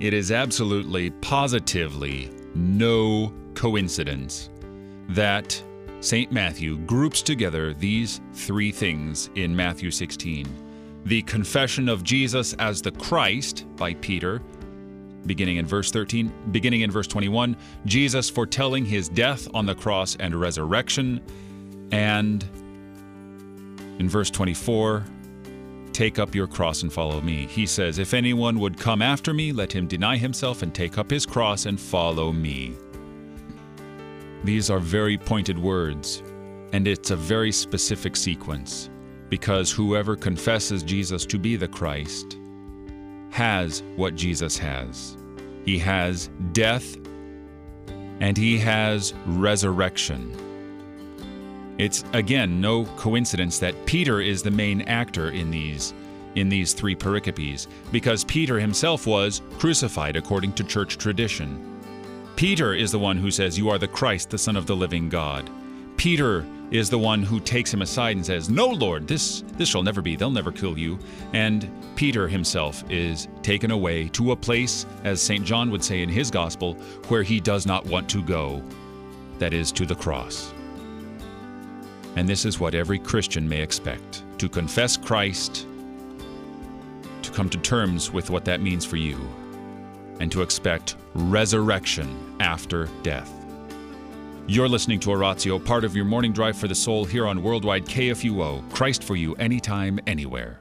It is absolutely, positively no coincidence that St. Matthew groups together these three things in Matthew 16 the confession of Jesus as the Christ by Peter, beginning in verse 13, beginning in verse 21, Jesus foretelling his death on the cross and resurrection, and in verse 24, take up your cross and follow me. He says, If anyone would come after me, let him deny himself and take up his cross and follow me. These are very pointed words, and it's a very specific sequence because whoever confesses Jesus to be the Christ has what Jesus has. He has death and he has resurrection. It's again no coincidence that Peter is the main actor in these in these three pericopes because Peter himself was crucified according to church tradition. Peter is the one who says you are the Christ, the son of the living God. Peter is the one who takes him aside and says, "No, Lord, this this shall never be. They'll never kill you." And Peter himself is taken away to a place as St. John would say in his gospel where he does not want to go. That is to the cross. And this is what every Christian may expect to confess Christ, to come to terms with what that means for you, and to expect resurrection after death. You're listening to Oratio, part of your morning drive for the soul here on Worldwide KFUO. Christ for you, anytime, anywhere.